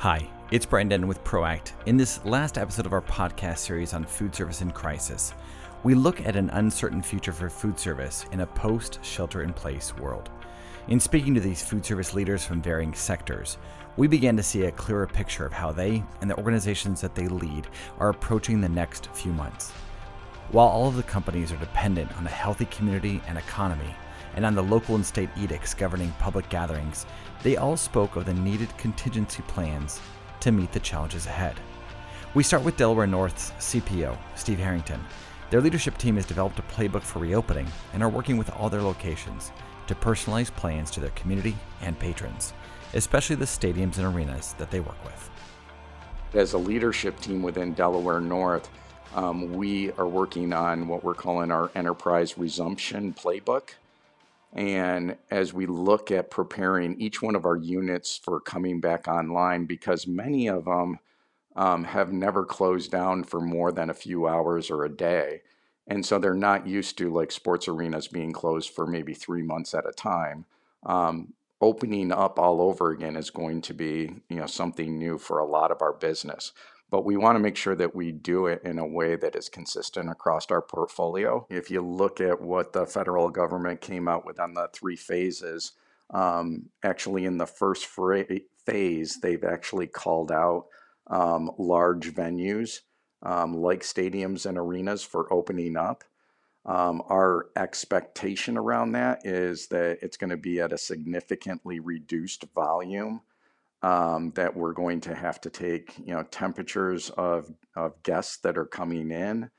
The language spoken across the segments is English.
Hi, it's Brendan with Proact. In this last episode of our podcast series on food service in crisis, we look at an uncertain future for food service in a post shelter in place world. In speaking to these food service leaders from varying sectors, we began to see a clearer picture of how they and the organizations that they lead are approaching the next few months. While all of the companies are dependent on a healthy community and economy, and on the local and state edicts governing public gatherings, they all spoke of the needed contingency plans to meet the challenges ahead. We start with Delaware North's CPO, Steve Harrington. Their leadership team has developed a playbook for reopening and are working with all their locations to personalize plans to their community and patrons, especially the stadiums and arenas that they work with. As a leadership team within Delaware North, um, we are working on what we're calling our enterprise resumption playbook. And as we look at preparing each one of our units for coming back online, because many of them um, have never closed down for more than a few hours or a day. And so they're not used to like sports arenas being closed for maybe three months at a time. Um, opening up all over again is going to be, you know, something new for a lot of our business but we want to make sure that we do it in a way that is consistent across our portfolio. If you look at what the federal government came out with on the three phases, um, actually in the first phase, they've actually called out um, large venues um, like stadiums and arenas for opening up. Um, our expectation around that is that it's going to be at a significantly reduced volume um, that we're going to have to take, you know, temperatures of, of guests that are coming in,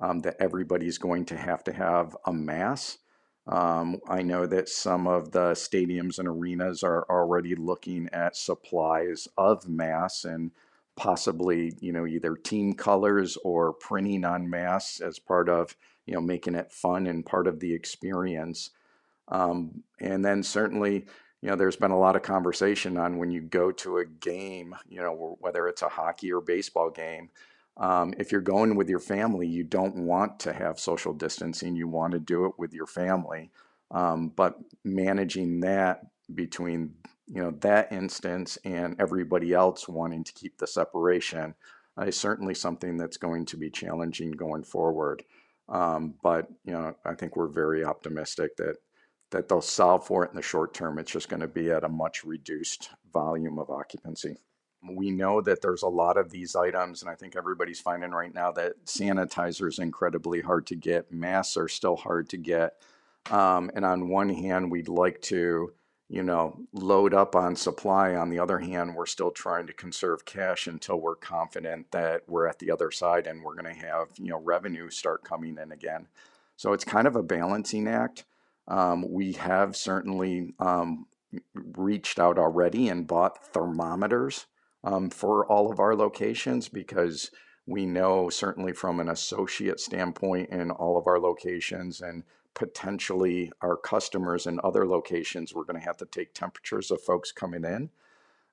um, that everybody's going to have to have a mass. Um, I know that some of the stadiums and arenas are already looking at supplies of mass and possibly, you know, either team colors or printing on mass as part of, you know, making it fun and part of the experience. Um, and then certainly, you know, there's been a lot of conversation on when you go to a game, you know, whether it's a hockey or baseball game. Um, if you're going with your family, you don't want to have social distancing. You want to do it with your family. Um, but managing that between you know that instance and everybody else wanting to keep the separation uh, is certainly something that's going to be challenging going forward. Um, but you know, I think we're very optimistic that that they'll solve for it in the short term. It's just going to be at a much reduced volume of occupancy. We know that there's a lot of these items, and I think everybody's finding right now that sanitizer is incredibly hard to get. Masks are still hard to get. Um, and on one hand, we'd like to, you know, load up on supply. On the other hand, we're still trying to conserve cash until we're confident that we're at the other side and we're going to have, you know, revenue start coming in again. So it's kind of a balancing act. Um, we have certainly um, reached out already and bought thermometers um, for all of our locations because we know certainly from an associate standpoint in all of our locations and potentially our customers in other locations, we're going to have to take temperatures of folks coming in.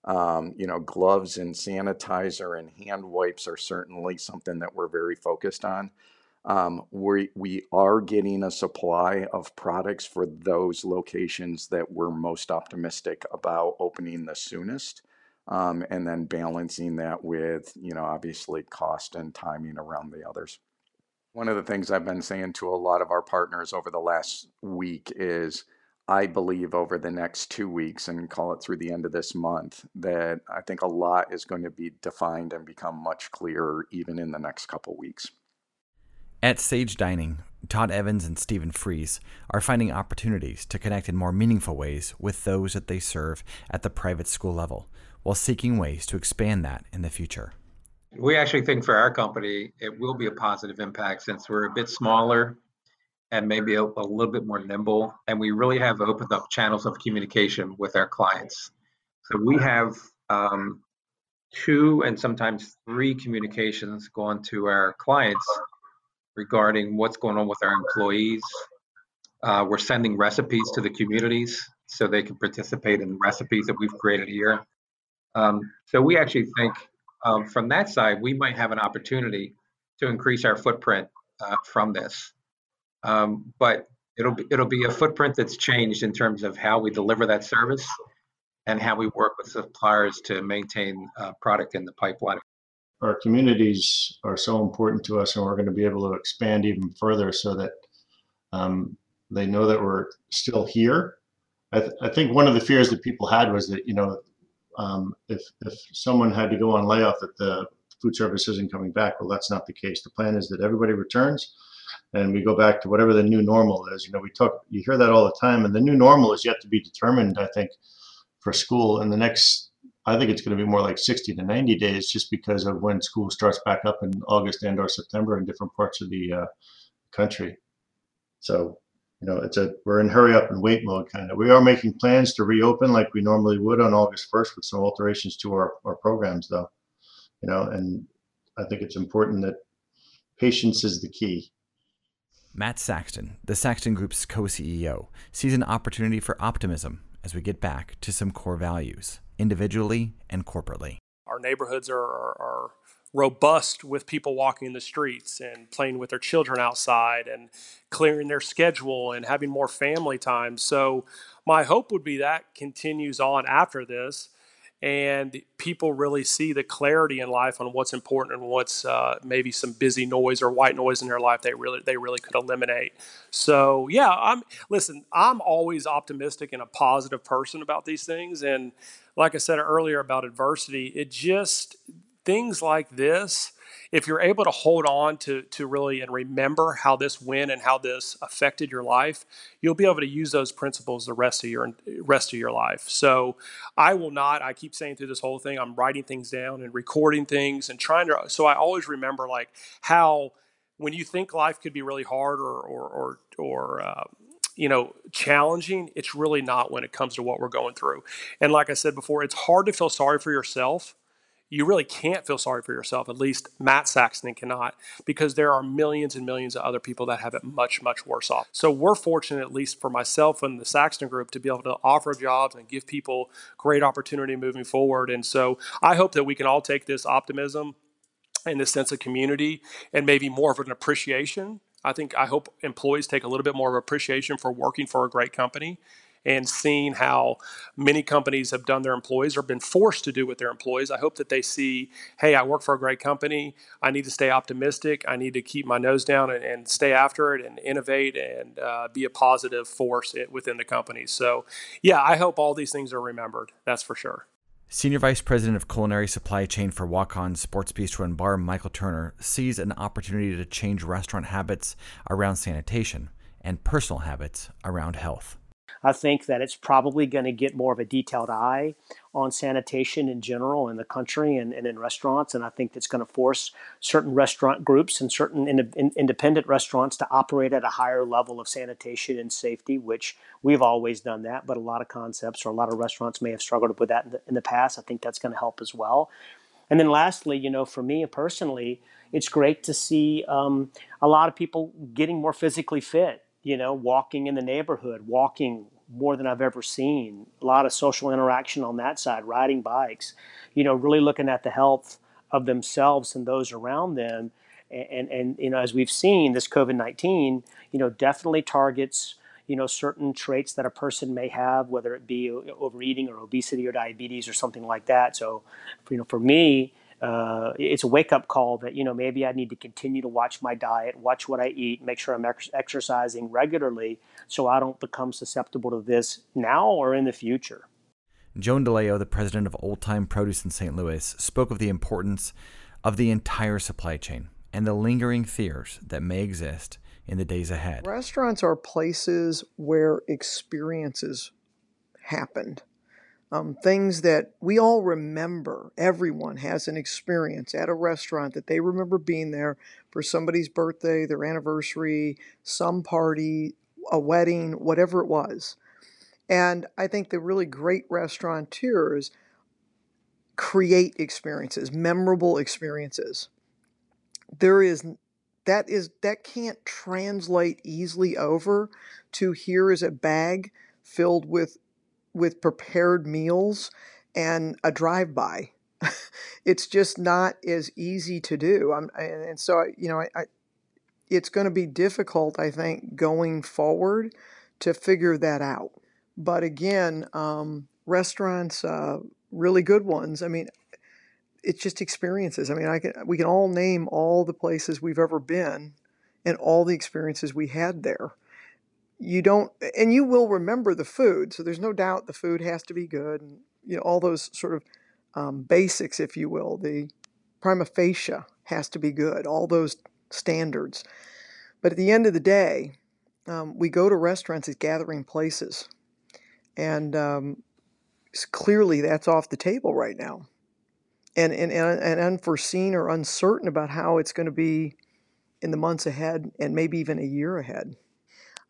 Um, you know, gloves and sanitizer and hand wipes are certainly something that we're very focused on. Um, we, we are getting a supply of products for those locations that we're most optimistic about opening the soonest. Um, and then balancing that with, you know, obviously cost and timing around the others. One of the things I've been saying to a lot of our partners over the last week is I believe over the next two weeks and call it through the end of this month that I think a lot is going to be defined and become much clearer even in the next couple weeks. At Sage Dining, Todd Evans and Stephen Fries are finding opportunities to connect in more meaningful ways with those that they serve at the private school level, while seeking ways to expand that in the future. We actually think for our company, it will be a positive impact since we're a bit smaller and maybe a, a little bit more nimble. And we really have opened up channels of communication with our clients. So we have um, two and sometimes three communications going to our clients regarding what's going on with our employees. Uh, we're sending recipes to the communities so they can participate in recipes that we've created here. Um, so we actually think um, from that side, we might have an opportunity to increase our footprint uh, from this. Um, but it'll be, it'll be a footprint that's changed in terms of how we deliver that service and how we work with suppliers to maintain uh, product in the pipeline. Our communities are so important to us, and we're going to be able to expand even further so that um, they know that we're still here. I, th- I, think one of the fears that people had was that you know um, if if someone had to go on layoff that the food service isn't coming back. Well, that's not the case. The plan is that everybody returns and we go back to whatever the new normal is. You know, we talk, you hear that all the time, and the new normal is yet to be determined, I think, for school in the next, I think it's going to be more like 60 to 90 days just because of when school starts back up in August and or September in different parts of the uh, country. So, you know, it's a, we're in hurry up and wait mode kind of. We are making plans to reopen like we normally would on August 1st with some alterations to our, our programs though you know, and I think it's important that patience is the key. Matt Saxton, the Saxton Group's co CEO, sees an opportunity for optimism as we get back to some core values, individually and corporately. Our neighborhoods are, are, are robust with people walking the streets and playing with their children outside and clearing their schedule and having more family time. So, my hope would be that continues on after this and people really see the clarity in life on what's important and what's uh, maybe some busy noise or white noise in their life they really they really could eliminate. So yeah, I'm listen. I'm always optimistic and a positive person about these things, and like I said earlier about adversity, it just things like this if you're able to hold on to to really and remember how this went and how this affected your life, you'll be able to use those principles the rest of your rest of your life. So I will not. I keep saying through this whole thing, I'm writing things down and recording things and trying to. So I always remember like how when you think life could be really hard or or or, or uh, you know challenging it's really not when it comes to what we're going through and like i said before it's hard to feel sorry for yourself you really can't feel sorry for yourself. At least Matt Saxton cannot, because there are millions and millions of other people that have it much, much worse off. So we're fortunate, at least for myself and the Saxton Group, to be able to offer jobs and give people great opportunity moving forward. And so I hope that we can all take this optimism and this sense of community and maybe more of an appreciation. I think I hope employees take a little bit more of appreciation for working for a great company and seeing how many companies have done their employees or been forced to do with their employees. I hope that they see, hey, I work for a great company. I need to stay optimistic. I need to keep my nose down and, and stay after it and innovate and uh, be a positive force within the company. So, yeah, I hope all these things are remembered. That's for sure. Senior Vice President of Culinary Supply Chain for Walk On Sports Bistreaux and Bar, Michael Turner, sees an opportunity to change restaurant habits around sanitation and personal habits around health. I think that it's probably going to get more of a detailed eye on sanitation in general in the country and, and in restaurants. And I think that's going to force certain restaurant groups and certain in, in, independent restaurants to operate at a higher level of sanitation and safety, which we've always done that. But a lot of concepts or a lot of restaurants may have struggled with that in the, in the past. I think that's going to help as well. And then lastly, you know, for me personally, it's great to see um, a lot of people getting more physically fit you know, walking in the neighborhood, walking more than I've ever seen. A lot of social interaction on that side, riding bikes, you know, really looking at the health of themselves and those around them. And, and, and you know, as we've seen, this COVID 19, you know, definitely targets, you know, certain traits that a person may have, whether it be overeating or obesity or diabetes or something like that. So, you know, for me, uh, it's a wake up call that you know maybe I need to continue to watch my diet, watch what I eat, make sure I'm ex- exercising regularly, so I don't become susceptible to this now or in the future. Joan DeLeo, the president of Old Time Produce in St. Louis, spoke of the importance of the entire supply chain and the lingering fears that may exist in the days ahead. Restaurants are places where experiences happened um, things that we all remember. Everyone has an experience at a restaurant that they remember being there for somebody's birthday, their anniversary, some party, a wedding, whatever it was. And I think the really great restaurateurs create experiences, memorable experiences. There is that is that can't translate easily over to here is a bag filled with with prepared meals and a drive by. it's just not as easy to do. I'm, and so, you know, I, I, it's going to be difficult, I think, going forward to figure that out. But again, um, restaurants, uh, really good ones. I mean, it's just experiences. I mean, I can we can all name all the places we've ever been and all the experiences we had there. You don't, and you will remember the food. So there's no doubt the food has to be good, and you know all those sort of um, basics, if you will. The prima facie has to be good. All those standards. But at the end of the day, um, we go to restaurants as gathering places, and um, clearly that's off the table right now and, and, and unforeseen or uncertain about how it's going to be in the months ahead and maybe even a year ahead.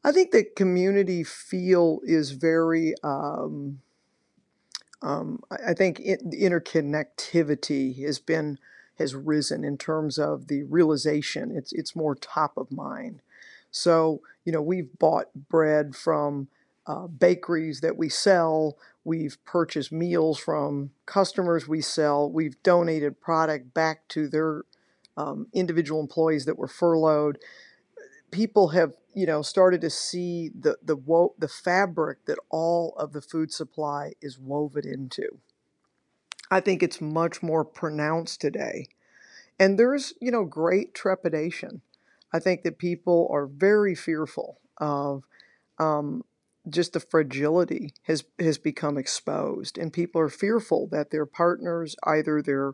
I think the community feel is very, um, um, I think it, interconnectivity has been has risen in terms of the realization. It's it's more top of mind. So you know we've bought bread from uh, bakeries that we sell. We've purchased meals from customers we sell. We've donated product back to their um, individual employees that were furloughed. People have, you know, started to see the the wo- the fabric that all of the food supply is woven into. I think it's much more pronounced today, and there's, you know, great trepidation. I think that people are very fearful of um, just the fragility has has become exposed, and people are fearful that their partners, either their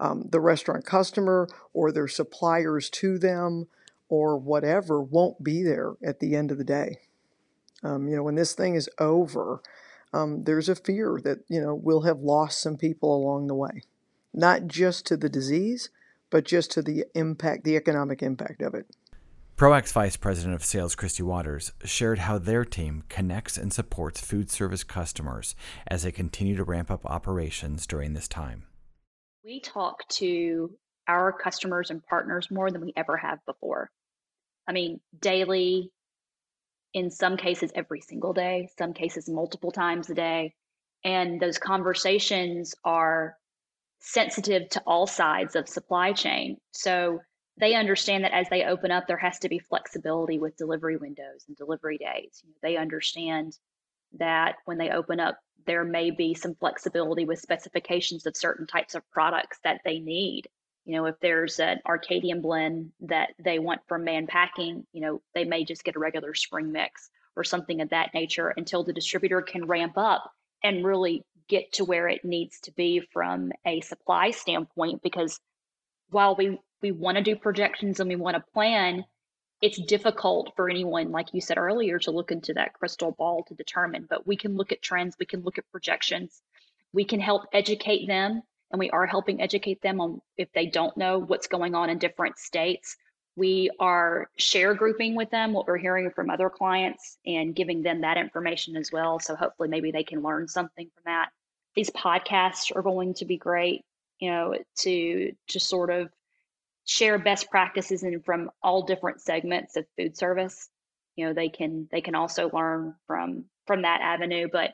um, the restaurant customer or their suppliers to them or whatever, won't be there at the end of the day. Um, you know, when this thing is over, um, there's a fear that you know we'll have lost some people along the way, not just to the disease, but just to the impact, the economic impact of it. ProAct's Vice President of Sales, Christy Waters, shared how their team connects and supports food service customers as they continue to ramp up operations during this time. We talk to our customers and partners more than we ever have before. I mean, daily, in some cases, every single day, some cases, multiple times a day. And those conversations are sensitive to all sides of supply chain. So they understand that as they open up, there has to be flexibility with delivery windows and delivery days. They understand that when they open up, there may be some flexibility with specifications of certain types of products that they need. You know, if there's an Arcadian blend that they want from Mann Packing, you know, they may just get a regular spring mix or something of that nature until the distributor can ramp up and really get to where it needs to be from a supply standpoint because while we we want to do projections and we want to plan, it's difficult for anyone, like you said earlier, to look into that crystal ball to determine. But we can look at trends, we can look at projections, we can help educate them, and we are helping educate them on if they don't know what's going on in different states. We are share grouping with them what we're hearing from other clients and giving them that information as well. So hopefully, maybe they can learn something from that. These podcasts are going to be great, you know, to to sort of share best practices and from all different segments of food service you know they can they can also learn from from that avenue but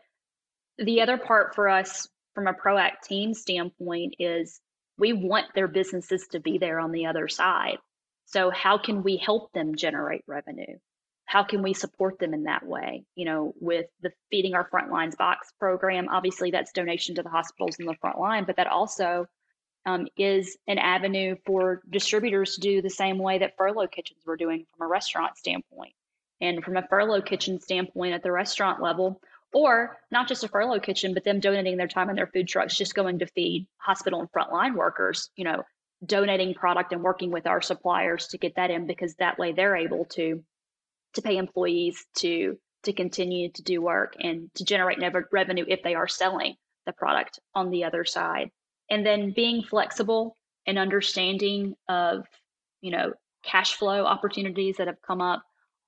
the other part for us from a proact team standpoint is we want their businesses to be there on the other side. So how can we help them generate revenue? How can we support them in that way? You know with the feeding our front lines box program obviously that's donation to the hospitals in the front line but that also um, is an avenue for distributors to do the same way that furlough kitchens were doing from a restaurant standpoint. And from a furlough kitchen standpoint at the restaurant level, or not just a furlough kitchen, but them donating their time and their food trucks just going to feed hospital and frontline workers, you know, donating product and working with our suppliers to get that in because that way they're able to to pay employees to to continue to do work and to generate revenue if they are selling the product on the other side. And then being flexible and understanding of you know cash flow opportunities that have come up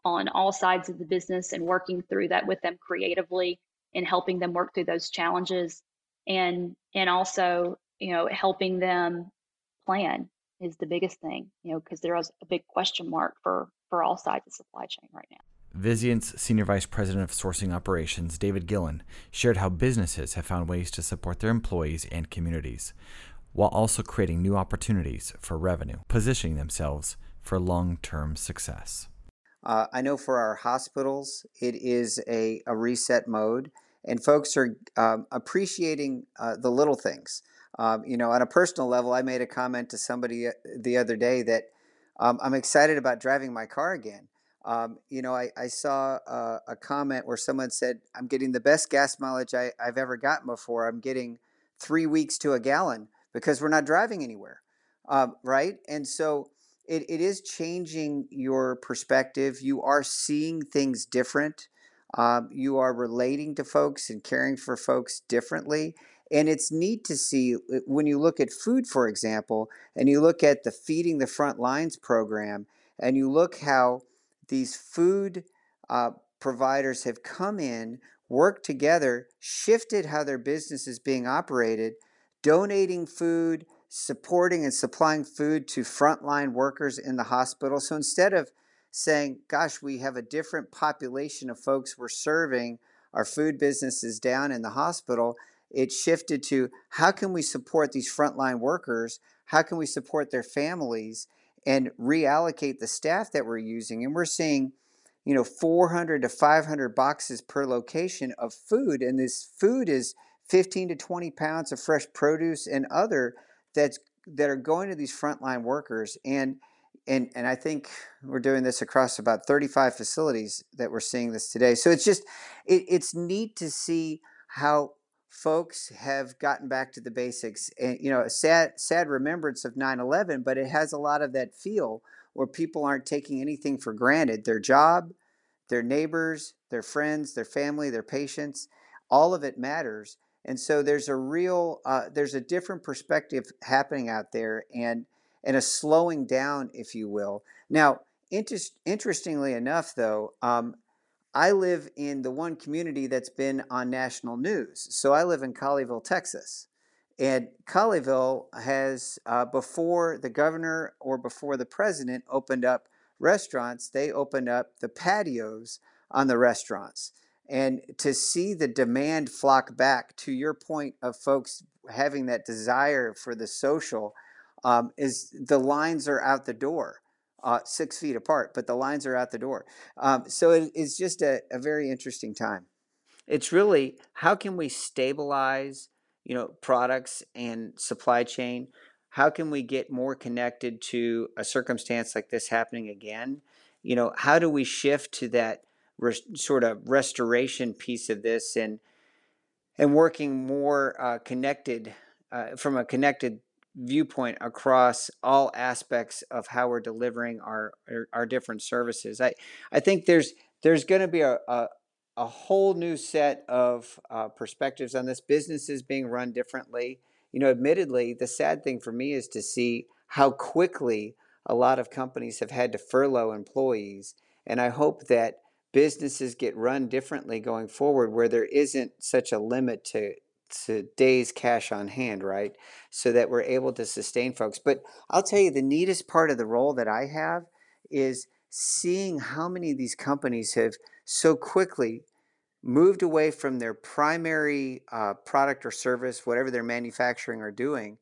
on all sides of the business and working through that with them creatively and helping them work through those challenges and and also you know helping them plan is the biggest thing you know because there is a big question mark for for all sides of supply chain right now Vizient's Senior Vice President of Sourcing Operations, David Gillen, shared how businesses have found ways to support their employees and communities, while also creating new opportunities for revenue, positioning themselves for long term success. Uh, I know for our hospitals, it is a, a reset mode. and folks are um, appreciating uh, the little things. Um, you know, on a personal level, I made a comment to somebody uh, the other day that um, I'm excited about driving my car again. Um, you know, I, I saw a, a, comment where someone said, I'm getting the best gas mileage I, I've ever gotten before. I'm getting three weeks to a gallon because we're not driving anywhere. Um, right. And so it, it is changing your perspective. You are seeing things different. Um, you are relating to folks and caring for folks differently. And it's neat to see uh, when you look at food, for example, and you look at the Feeding the Front Lines program, and you look how these food uh, providers have come in, worked together, shifted how their business is being operated, donating food, supporting and supplying food to frontline workers in the hospital. So instead of saying, gosh, we have a different population of folks we're serving, our food business is down in the hospital, it shifted to how can we support these frontline workers? How can we support their families? and reallocate the staff that we're using. And we're seeing, you know, 400 to 500 boxes per location of food. And this food is 15 to 20 pounds of fresh produce and other that's that are going to these frontline workers. And and and I think we're doing this across about 35 facilities that we're seeing this today. So it's just it, it's neat to see how folks have gotten back to the basics and you know a sad sad remembrance of 9-11 but it has a lot of that feel where people aren't taking anything for granted their job their neighbors their friends their family their patients all of it matters and so there's a real uh, there's a different perspective happening out there and and a slowing down if you will now inter- interestingly enough though um, I live in the one community that's been on national news. So I live in Colleyville, Texas. And Colleyville has, uh, before the governor or before the president opened up restaurants, they opened up the patios on the restaurants. And to see the demand flock back, to your point of folks having that desire for the social, um, is the lines are out the door uh, six feet apart, but the lines are out the door. Um, so it is just a, a very interesting time. It's really how can we stabilize, you know, products and supply chain? How can we get more connected to a circumstance like this happening again? You know, how do we shift to that sort of restoration piece of this and and working more uh, connected uh, from a connected viewpoint across all aspects of how we're delivering our our, our different services. I I think there's there's going to be a, a, a whole new set of uh, perspectives on this. Businesses being run differently. You know, admittedly, the sad thing for me is to see how quickly a lot of companies have had to furlough employees, and I hope that businesses get run differently going forward, where there isn't such a limit to to days cash on hand, right? So that we're able to sustain folks. But I'll tell you, the neatest part of the role that I have is seeing how many of these companies have so quickly moved away from their primary uh, product or service, whatever they're manufacturing or doing,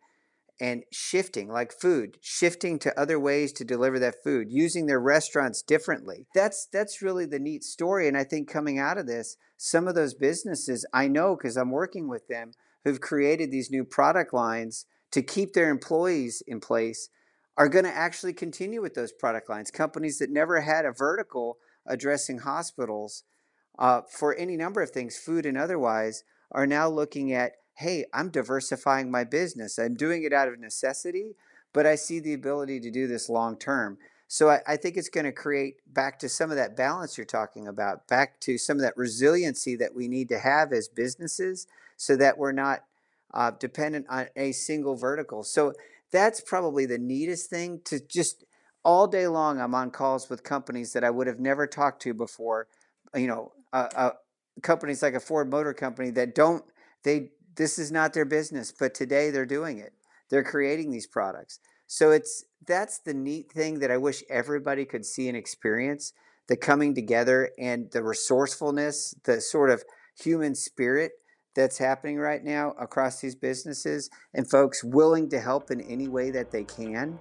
and shifting like food shifting to other ways to deliver that food using their restaurants differently. That's that's really the neat story and i think coming out of this some of those businesses i know because i'm working with them who've created these new product lines to keep their employees in place are going to actually continue with those product lines. Companies that never had a vertical addressing hospitals uh, for any number of things food and otherwise are now looking at hey, I'm diversifying my business. I'm doing it out of necessity, but I see the ability to do this long term. So I, I think it's going to create back to some of that balance you're talking about, back to some of that resiliency that we need to have as businesses so that we're not uh, dependent on a single vertical. So that's probably the neatest thing to just all day long. I'm on calls with companies that I would have never talked to before. You know, uh, uh, companies like a Ford Motor Company that don't they this is not their business, but today they're doing it. They're creating these products. So it's that's the neat thing that I wish everybody could see and experience the coming together and the resourcefulness, the sort of human spirit that's happening right now across these businesses and folks willing to help in any way that they can.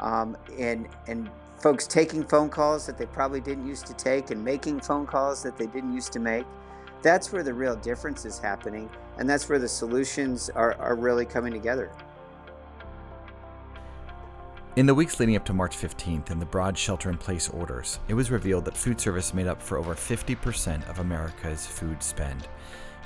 Um, and and folks taking phone calls that they probably didn't used to take and making phone calls that they didn't used to make That's where the real difference is happening, and that's where the solutions are, are really coming together. In the weeks leading up to March 15th and the broad shelter in place orders, it was revealed that food service made up for over 50% of America's food spend.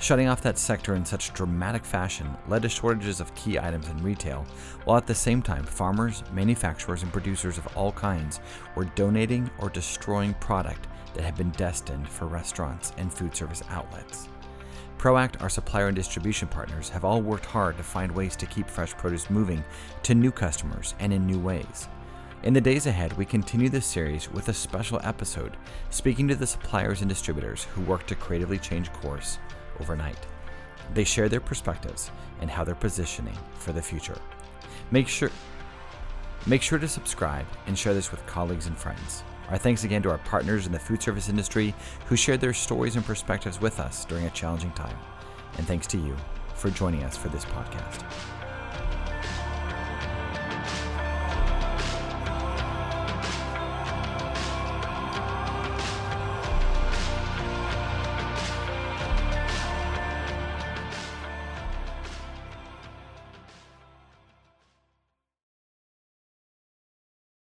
Shutting off that sector in such dramatic fashion led to shortages of key items in retail, while at the same time, farmers, manufacturers, and producers of all kinds were donating or destroying product that had been destined for restaurants and food service outlets. ProAct, our supplier and distribution partners, have all worked hard to find ways to keep fresh produce moving to new customers and in new ways. In the days ahead, we continue this series with a special episode speaking to the suppliers and distributors who work to creatively change course overnight. They share their perspectives and how they're positioning for the future. Make sure make sure to subscribe and share this with colleagues and friends. Our thanks again to our partners in the food service industry who shared their stories and perspectives with us during a challenging time. And thanks to you for joining us for this podcast.